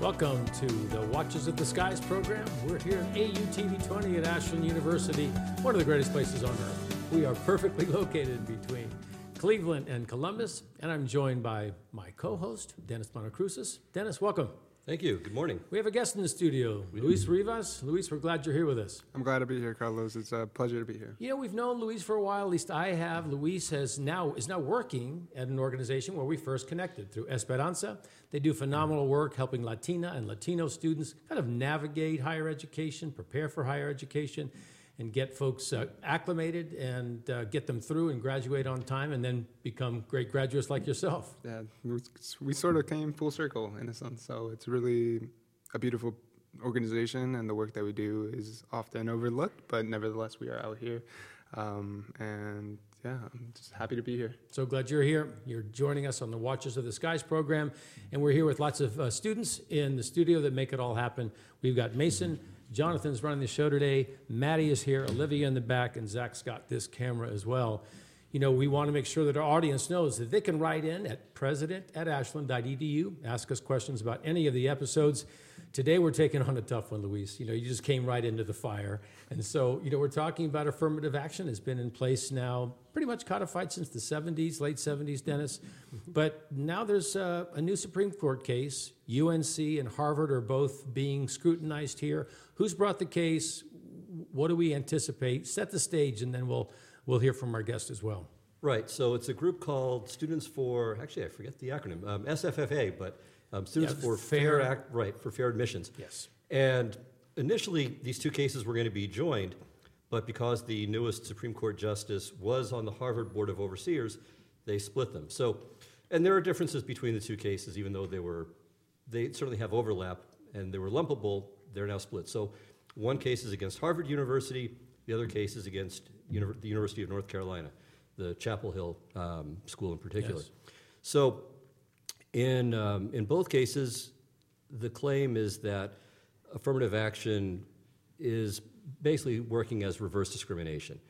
Welcome to the Watches of the Skies program. We're here at AUTV 20 at Ashland University, one of the greatest places on earth. We are perfectly located between Cleveland and Columbus, and I'm joined by my co host, Dennis Montecruzes. Dennis, welcome. Thank you. Good morning. We have a guest in the studio, Luis Rivas. Luis, we're glad you're here with us. I'm glad to be here, Carlos. It's a pleasure to be here. You know, we've known Luis for a while, at least I have. Luis has now is now working at an organization where we first connected through Esperanza. They do phenomenal work helping Latina and Latino students kind of navigate higher education, prepare for higher education, and get folks uh, acclimated and uh, get them through and graduate on time and then become great graduates like yourself. Yeah, we, sort of came full circle in a sense. So it's really a beautiful organization, and the work that we do is often overlooked, but nevertheless, we are out here. Um, and yeah, I'm just happy to be here. So glad you're here. You're joining us on the Watches of the Skies program, and we're here with lots of uh, students in the studio that make it all happen. We've got Mason. Jonathan's running the show today. Maddie is here, Olivia in the back, and Zach's got this camera as well. You know, we want to make sure that our audience knows that they can write in at president at ashland.edu, ask us questions about any of the episodes. Today we're taking on a tough one, Luis. You know, you just came right into the fire. And so, you know, we're talking about affirmative action. It's been in place now, pretty much codified since the 70s, late 70s, Dennis. But now there's a, a new Supreme Court case. UNC and Harvard are both being scrutinized here. Who's brought the case? What do we anticipate? Set the stage, and then we'll we'll hear from our guest as well. Right. So it's a group called Students for. Actually, I forget the acronym. Um, SFFA, but um, Students Yeah, for Fair- Fair, Act. Right for fair admissions. Yes. And initially, these two cases were going to be joined, but because the newest Supreme Court justice was on the Harvard Board of Overseers, they split them. So, and there are differences between the two cases, even though they were, they certainly have overlap, and they were lumpable. They're now split. So, one case is against Harvard University, the other case is against Univer- the University of North Carolina, the Chapel Hill um, School in particular. Yes. So, in, um, in both cases, the claim is that affirmative action is basically working as reverse discrimination.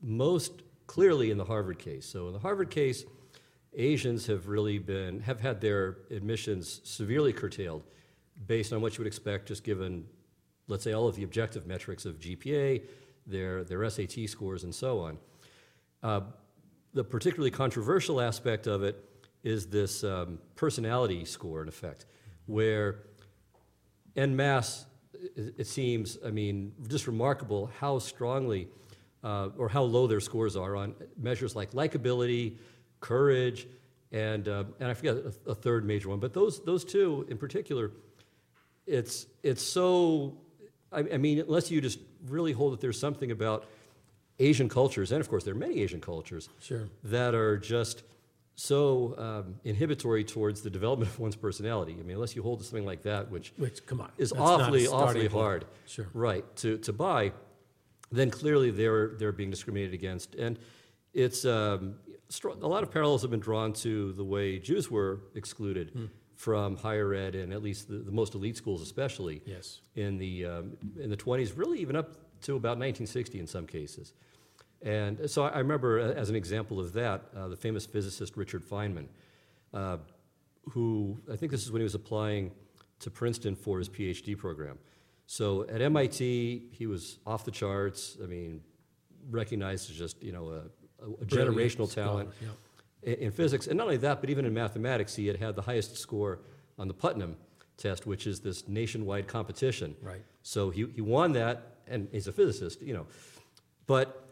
Most clearly in the Harvard case. So, in the Harvard case, Asians have really been, have had their admissions severely curtailed based on what you would expect, just given, let's say, all of the objective metrics of GPA, their, their SAT scores, and so on. Uh, the particularly controversial aspect of it is this um, personality score, in effect, where en masse, it, seems, I mean, just remarkable how strongly uh, or how low their scores are on measures like likability, courage, and, uh, and I forget a, a third major one, but those, those two in particular, it's, it's so, I, I mean, unless you just really hold that there's something about Asian cultures, and of course there are many Asian cultures, Sure. that are just so um, inhibitory towards the development of one's personality. I mean, unless you hold to something like that, which Which, come on. is awfully, awfully point. hard, Sure. right, to, to buy, then clearly they're, they're being discriminated against. And it's, um, str- a lot of parallels have been drawn to the way Jews were excluded Hmm. from higher ed and at least the, the most elite schools especially Yes. in the, um, in the 20s, really even up to about 1960 in some cases. And so I remember, uh, as an example of that, uh, the famous physicist Richard Feynman, uh, who I think this is when he was applying to Princeton for his PhD program. So at MIT, he was off the charts. I mean, recognized as just you know a, a- generational scholar, talent yeah. in, in physics, and not only that, but even in mathematics, he had had the highest score on the Putnam test, which is this nationwide competition. Right. So he, he won that, and he's a physicist, you know. But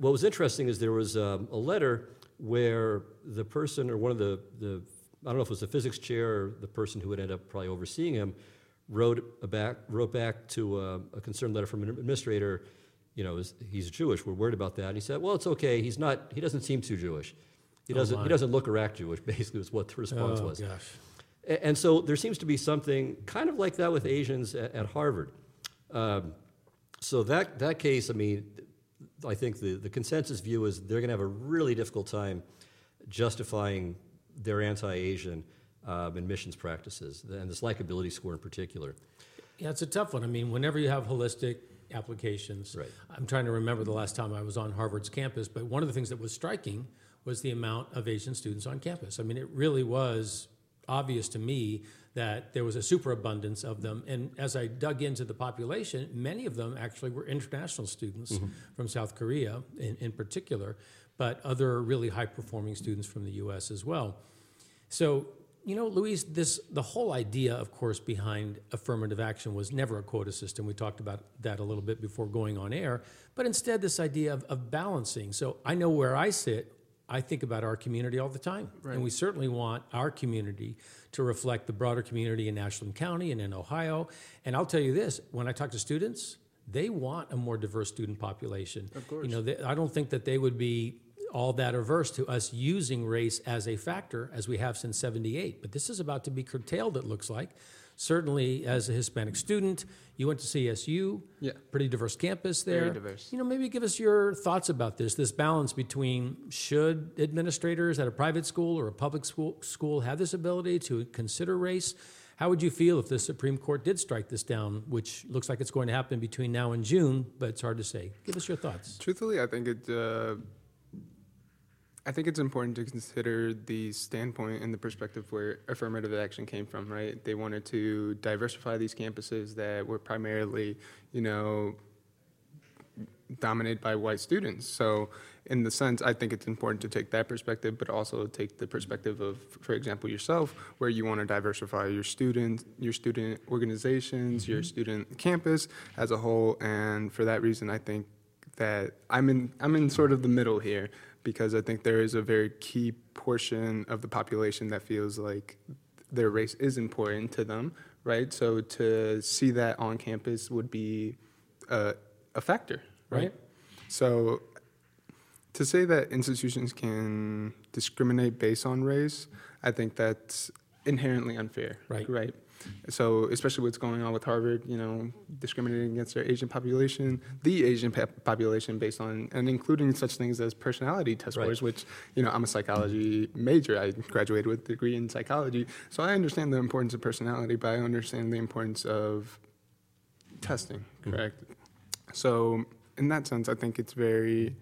what was interesting is there was um, a letter where the person, or one of the, the, I don't know if it was the physics chair or the person who would end up probably overseeing him, wrote a back, wrote back to a, a concerned letter from an administrator. You know, is, he's Jewish. We're worried about that. And he said, "Well, it's okay. He's not. He doesn't seem too Jewish. He Oh, doesn't. my. he doesn't look or act Jewish." Basically, was what the response oh, was. gosh. A- And so there seems to be something kind of like that with Asians at, at Harvard. Um, so that, that case, I mean, I think the, the consensus view is they're going to have a really difficult time justifying their anti-Asian um, admissions practices, and this likability score in particular. Yeah, it's a tough one. I mean, whenever you have holistic applications, Right. I'm trying to remember the last time I was on Harvard's campus, but one of the things that was striking was the amount of Asian students on campus. I mean, it really was obvious to me that there was a superabundance of them. And as I dug into the population, many of them actually were international students mm-hmm. from South Korea in, in particular, but other really high performing students from the US as well. So, you know, Luis, this the whole idea, of course, behind affirmative action was never a quota system. We talked about that a little bit before going on air, but instead this idea of, of balancing. So I know where I sit. I think about our community all the time, and we certainly want our community to reflect the broader community in Ashland County and in Ohio. And I'll tell you this: when I talk to students, they want a more diverse student population. Of course, you know, they, I don't think that they would be all that averse to us using race as a factor as we have since 78 but this is about to be curtailed it looks like certainly as a hispanic student you went to csu Yeah. pretty diverse campus there Very diverse. you know maybe give us your thoughts about this this balance between should administrators at a private school or a public school, school have this ability to consider race how would you feel if the supreme court did strike this down which looks like it's going to happen between now and june but it's hard to say give us your thoughts Truthfully, I think it. Uh, I think it's important to consider the standpoint and the perspective where affirmative action came from. Right, they wanted to diversify these campuses that were primarily, you know, dominated by white students. So, in the sense, I think it's important to take that perspective, but also take the perspective of, for example, yourself, where you want to diversify your student, your student organizations, your mm-hmm. student campus as a whole. And for that reason, I think that I'm in I'm in sort of the middle here because I think there is a very key portion of the population that feels like their race is important to them, right? So to see that on campus would be a, a factor, right? Right. So to say that institutions can discriminate based on race, I think that's inherently unfair, Right. Right. So, especially what's going on with Harvard, you know, discriminating against their Asian population, the Asian population, based on and including such things as personality test Right. scores, which you know, I'm a psychology major. I graduated with a degree in psychology, so I understand the importance of personality, but I understand the importance of testing. Mm-hmm. Correct. So, in that sense, I think it's very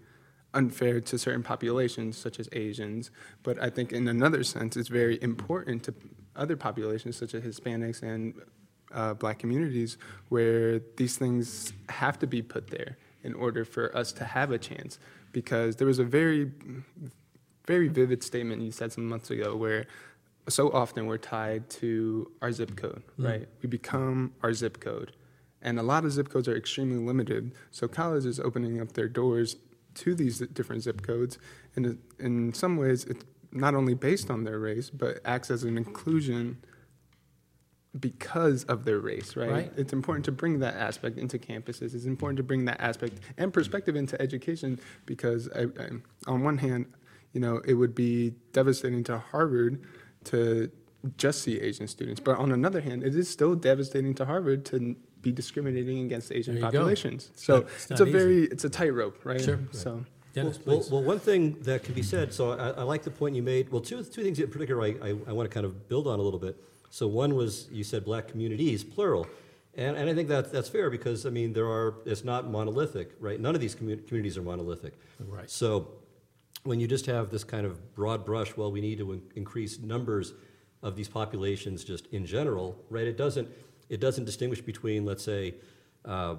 unfair to certain populations, such as Asians. But I think, in another sense, it's very important to other populations, such as Hispanics and uh, Black communities, where these things have to be put there in order for us to have a chance. Because there was a very, very vivid statement you said some months ago where so often we're tied to our zip code, right? We become our zip code. And a lot of zip codes are extremely limited. So colleges opening up their doors to these different zip codes. And it- in some ways, it's not only based on their race, but acts as an inclusion because of their race, right? Right. It's important to bring that aspect into campuses. It's important to bring that aspect and perspective into education because, I, I, on one hand, you know, it would be devastating to Harvard to just see Asian students, but on another hand, it is still devastating to Harvard to be discriminating against Asian There go. populations. So not- it's it's, not a very it's a tightrope, right? Sure. So dennis Well, please well, one thing that can be said, so I, I like the point you made. Well, two, two things in particular I, I, I want to kind of build on a little bit. So one was you said black communities, plural. And, and I think that, that's fair because, I mean, there are, it's not monolithic, right? None of these commu- communities are monolithic. Right. So when you just have this kind of broad brush, well, we need to in- increase numbers of these populations just in general, right? It doesn't, it doesn't distinguish between, let's say, uh,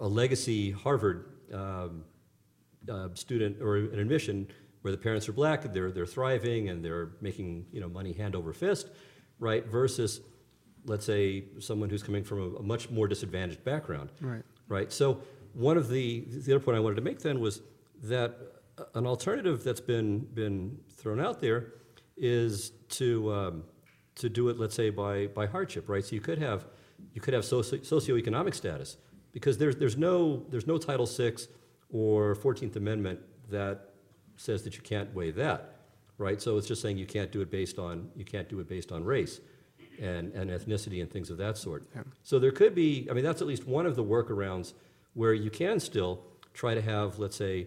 a legacy Harvard um, uh, student or an admission where the parents are black, they're, they're thriving and they're making you know, money hand over fist, right? Versus, let's say, someone who's coming from a, a much more disadvantaged background right. right? So one of the the other point I wanted to make then was that an alternative that's been been thrown out there is to um, to do it, let's say by by hardship, right? So you could have you could have socio- socioeconomic status because there's there's no there's no Title VI or Fourteenth Amendment that says that you can't weigh that, right? So it's just saying you can't do it based on you can't do it based on race and, and ethnicity and things of that sort. Yeah. So there could be, I mean, that's at least one of the workarounds where you can still try to have, let's say,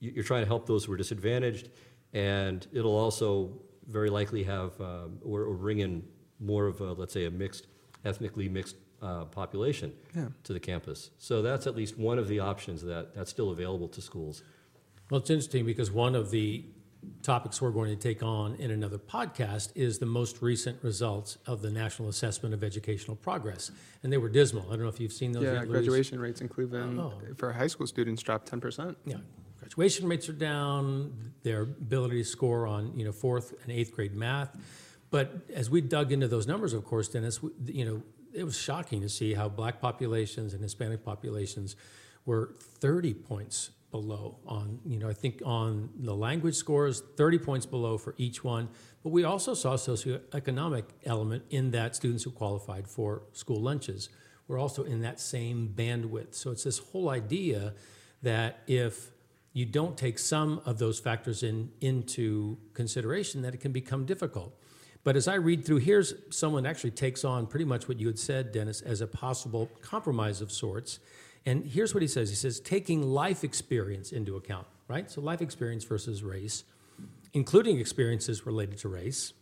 you- you're trying to help those who are disadvantaged, and it'll also very likely have, um, or, or bring in more of a, let's say, a mixed, ethnically mixed uh, population Yeah. to the campus. So that's at least one of the options that, that's still available to schools. Well, it's interesting because one of the topics we're going to take on in another podcast is the most recent results of the National Assessment of Educational Progress. And they were dismal. I don't know if you've seen those Yeah, yet, Luis. graduation rates in Cleveland Oh. for high school students dropped 10%. Yeah, graduation rates are down. Their ability to score on you know fourth and eighth grade math, but as we dug into those numbers, of course, Dennis, we, you know it was shocking to see how black populations and Hispanic populations were 30 points below on you know I think on the language scores 30 points below for each one but we also saw a socioeconomic element in that students who qualified for school lunches were also in that same bandwidth so it's this whole idea that if you don't take some of those factors in into consideration that it can become difficult but as I read through, here's someone actually takes on pretty much what you had said, Dennis, as a possible compromise of sorts. And here's what he says He says, taking life experience into account, right? So, life experience versus race, including experiences related to race,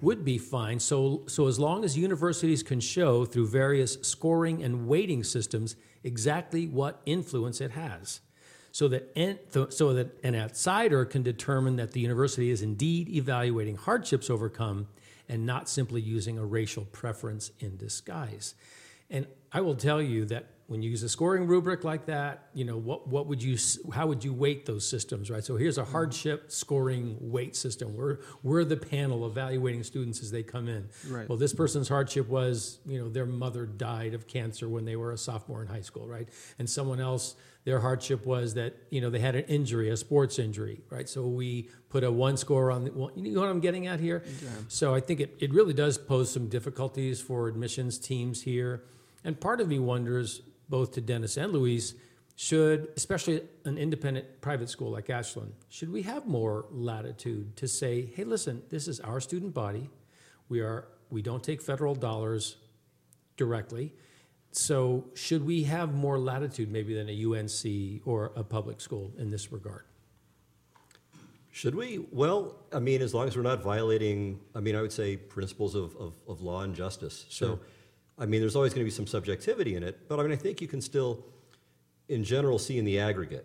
would be fine. So, so as long as universities can show through various scoring and weighting systems exactly what influence it has. So that, so that an outsider can determine that the university is indeed evaluating hardships overcome and not simply using a racial preference in disguise. And I will tell you that when you use a scoring rubric like that, you know what what would you how would you weight those systems, right? So here's a hardship scoring weight system. We're we're the panel evaluating students as they come in. Right. Well, this person's hardship was, you know, their mother died of cancer when they were a sophomore in high school, right? And someone else their hardship was that you know they had an injury, a sports injury, right? So we put a one score on the. Well, you know what I'm getting at here. Yeah. So I think it, it really does pose some difficulties for admissions teams here, and part of me wonders, both to Dennis and Luis, should especially an independent private school like Ashland, should we have more latitude to say, hey, listen, this is our student body, we are we don't take federal dollars directly. So, should we have more latitude maybe than a UNC or a public school in this regard? Should we? Well, I mean, as long as we're not violating, I mean, I would say principles of, of, of law and justice. Sure. So, I mean, there's always going to be some subjectivity in it, but I mean, I think you can still, in general, see in the aggregate.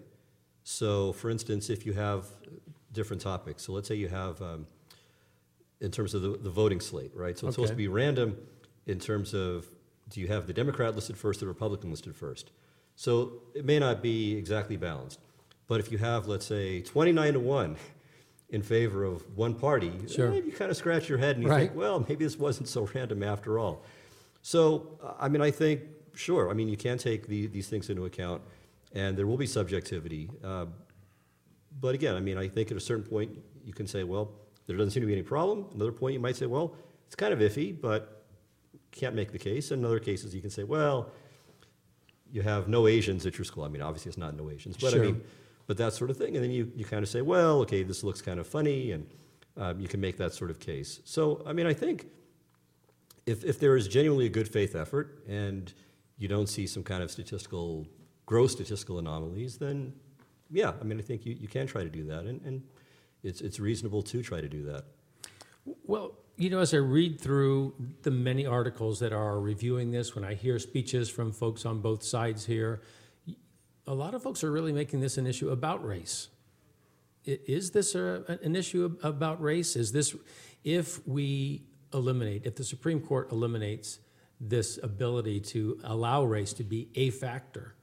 So, for instance, if you have different topics, so let's say you have, um, in terms of the, the voting slate, right? So it's supposed to be random in terms of do you have the Democrat listed first or the Republican listed first? So it may not be exactly balanced. But if you have, let's say, 29 to 1 in favor of one party, Sure. eh, you kind of scratch your head and you Right. think, well, maybe this wasn't so random after all. So, I mean, I think, sure, I mean, you can take the, these things into account, and there will be subjectivity. Uh, but again, I mean, I think at a certain point, you can say, well, there doesn't seem to be any problem. Another point, you might say, well, it's kind of iffy, but can't make the case. In other cases, you can say, well, you have no Asians at your school. I mean, obviously, it's not no Asians, but Sure. I mean, but that sort of thing. And then you, you kind of say, well, okay, this looks kind of funny, and um, you can make that sort of case. So, I mean, I think if, if there is genuinely a good faith effort and you don't see some kind of statistical, gross statistical anomalies, then yeah, I mean, I think you, you can try to do that, and, and it's, it's reasonable to try to do that. Well, you know, as I read through the many articles that are reviewing this, when I hear speeches from folks on both sides here, a lot of folks are really making this an issue about race. Is this a, an issue about race? Is this, if we eliminate, if the Supreme Court eliminates this ability to allow race to be a factor,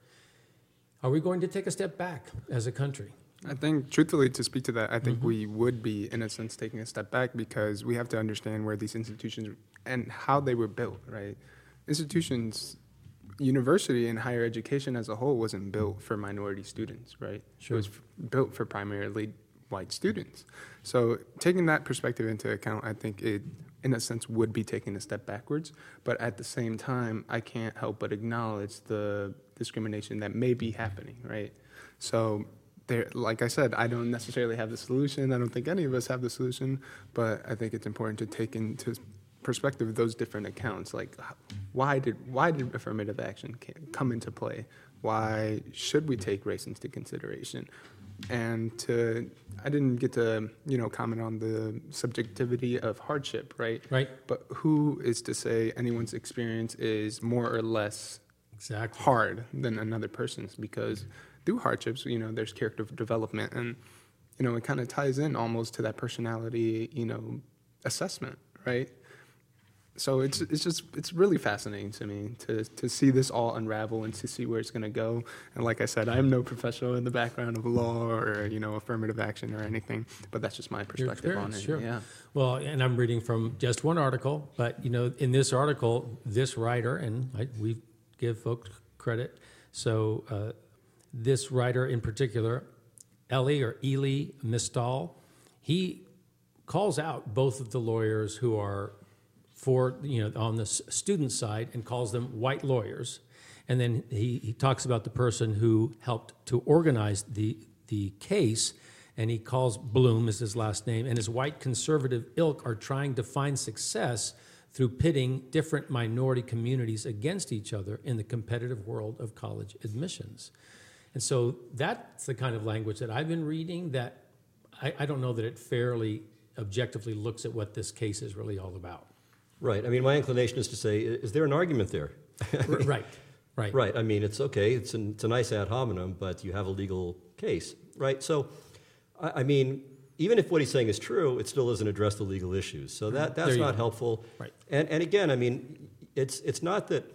are we going to take a step back as a country? I think, truthfully, to speak to that, I think mm-hmm. we would be, in a sense, taking a step back because we have to understand where these institutions and how they were built, right? Institutions, university and higher education as a whole wasn't built for minority students, right? Sure. It was f- built for primarily white students. So, taking that perspective into account, I think it, in a sense, would be taking a step backwards. But at the same time, I can't help but acknowledge the discrimination that may be happening, right? So, there, like I said, I don't necessarily have the solution. I don't think any of us have the solution, but I think it's important to take into perspective those different accounts. Like, why did why did affirmative action come into play? Why should we take race into consideration? And to, I didn't get to you know comment on the subjectivity of hardship, right? Right? But who is to say anyone's experience is more or less Exactly. hard than another person's because through hardships, you know, there's character development and you know, it kind of ties in almost to that personality, you know, assessment, right? So it's it's just it's really fascinating to me to to see this all unravel and to see where it's going to go. And like I said, I'm no professional in the background of law or you know affirmative action or anything, but that's just my perspective on it. sure. Yeah. Well, and I'm reading from just one article, but you know, in this article, this writer, and I, we give folks credit. So, uh, this writer in particular, Ellie or Ely Mystal, he calls out both of the lawyers who are for you know on the student side and calls them white lawyers, and then he, he talks about the person who helped to organize the the case, and he calls Blum is his last name, and his white conservative ilk are trying to find success through pitting different minority communities against each other in the competitive world of college admissions. And so that's the kind of language that I've been reading that I, I don't know that it fairly objectively looks at what this case is really all about. Right. I mean, my inclination is to say, is there an argument there? Right, right. Right. I mean, it's okay. It's, an, it's a nice ad hominem, but you have a legal case, right? So, I, I mean, even if what he's saying is true, it still doesn't address the legal issues. So that, that's not go. helpful. Right. And, and again, I mean, it's, it's not that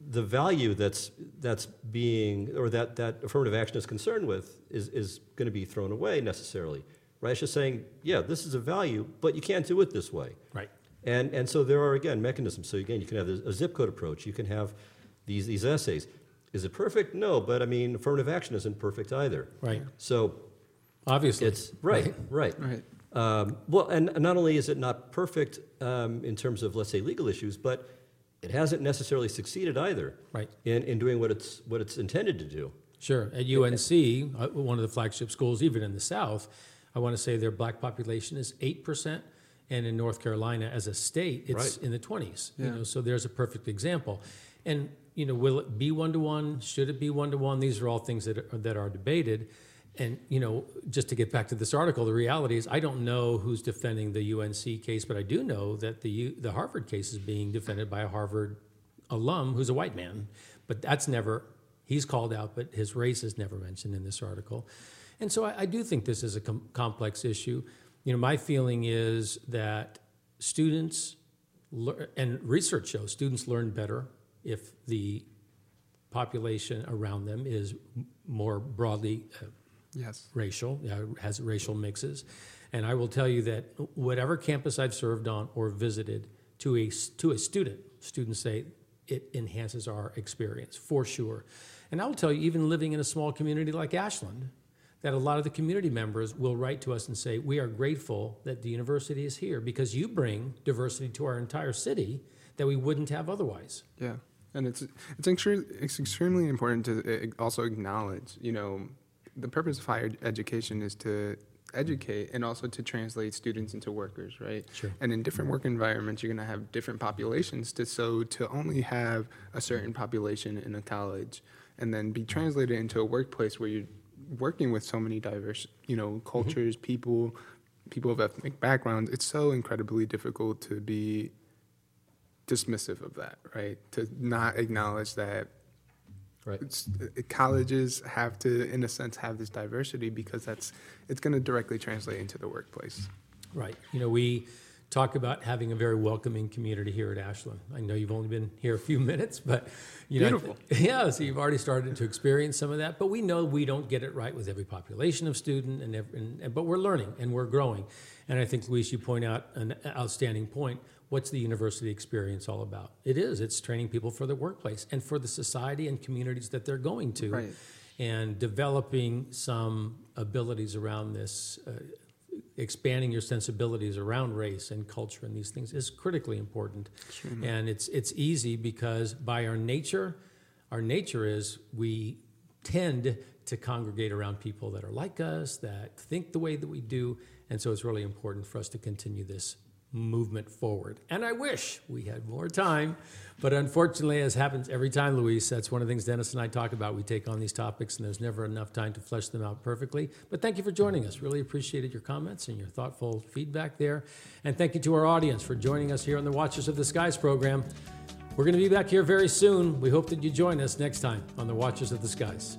the value that's, that's being, or that, that affirmative action is concerned with is, is going to be thrown away necessarily, right? It's just saying, yeah, this is a value, but you can't do it this way. Right. And, and so there are, again, mechanisms. So again, you can have a zip code approach. You can have these, these essays. Is it perfect? No, but I mean, affirmative action isn't perfect either. Right. So Obviously. it's, right, right. Right. Um, well, and not only is it not perfect um, in terms of, let's say, legal issues, but it hasn't necessarily succeeded either Right. in, in doing what it's, what it's intended to do. Sure. At UNC, uh, one of the flagship schools, even in the South, I want to say their black population is 8%. And in North Carolina, as a state, it's Right. in the 20s. You know, so there's a perfect example. And, you know, will it be one to one? Should it be one to one? These are all things that are, that are debated. And, you know, just to get back to this article, the reality is I don't know who's defending the UNC case, but I do know that the, U, the Harvard case is being defended by a Harvard alum who's a white man. But that's never, he's called out, but his race is never mentioned in this article. And so I, I do think this is a com- complex issue. You know, my feeling is that students, lear- and research shows students learn better if the population around them is more broadly uh, Yes. racial, uh, has racial mixes. And I will tell you that whatever campus I've served on or visited, to a, to a student, students say it enhances our experience for sure. And I will tell you, even living in a small community like Ashland, that a lot of the community members will write to us and say, We are grateful that the university is here because you bring diversity to our entire city that we wouldn't have otherwise. Yeah, and it's it's extre- it's extremely important to uh, also acknowledge. You know, the purpose of higher education is to educate and also to translate students into workers, right? Sure. And in different work environments, you're going to have different populations. To so to only have a certain population in a college and then be translated into a workplace where you're working with so many diverse, you know, cultures, people, people of ethnic backgrounds. It's so incredibly difficult to be dismissive of that, right? To not acknowledge that Right. it's, uh, colleges have to, in a sense, have this diversity because that's it's going to directly translate into the workplace. Right. You know, we talk about having a very welcoming community here at Ashland. I know you've only been here a few minutes, but you know, Beautiful. yeah. So you've already started to experience some of that. But we know we don't get it right with every population of student, and, every, and, and but we're learning and we're growing. And I think, Luis, you point out an outstanding point. What's the university experience all about? It is. It's training people for the workplace and for the society and communities that they're going to, Right. and developing some abilities around this. Uh, expanding your sensibilities around race and culture and these things is critically important. And it's it's easy because by our nature, our nature is we tend to congregate around people that are like us, that think the way that we do, and so it's really important for us to continue this movement forward. And I wish we had more time, but unfortunately, as happens every time, Luis, that's one of the things Dennis and I talk about. We take on these topics, and there's never enough time to flesh them out perfectly. But thank you for joining us. Really appreciated your comments and your thoughtful feedback there. And thank you to our audience for joining us here on the Watchers of the Skies program. We're going to be back here very soon. We hope that you join us next time on the Watchers of the Skies.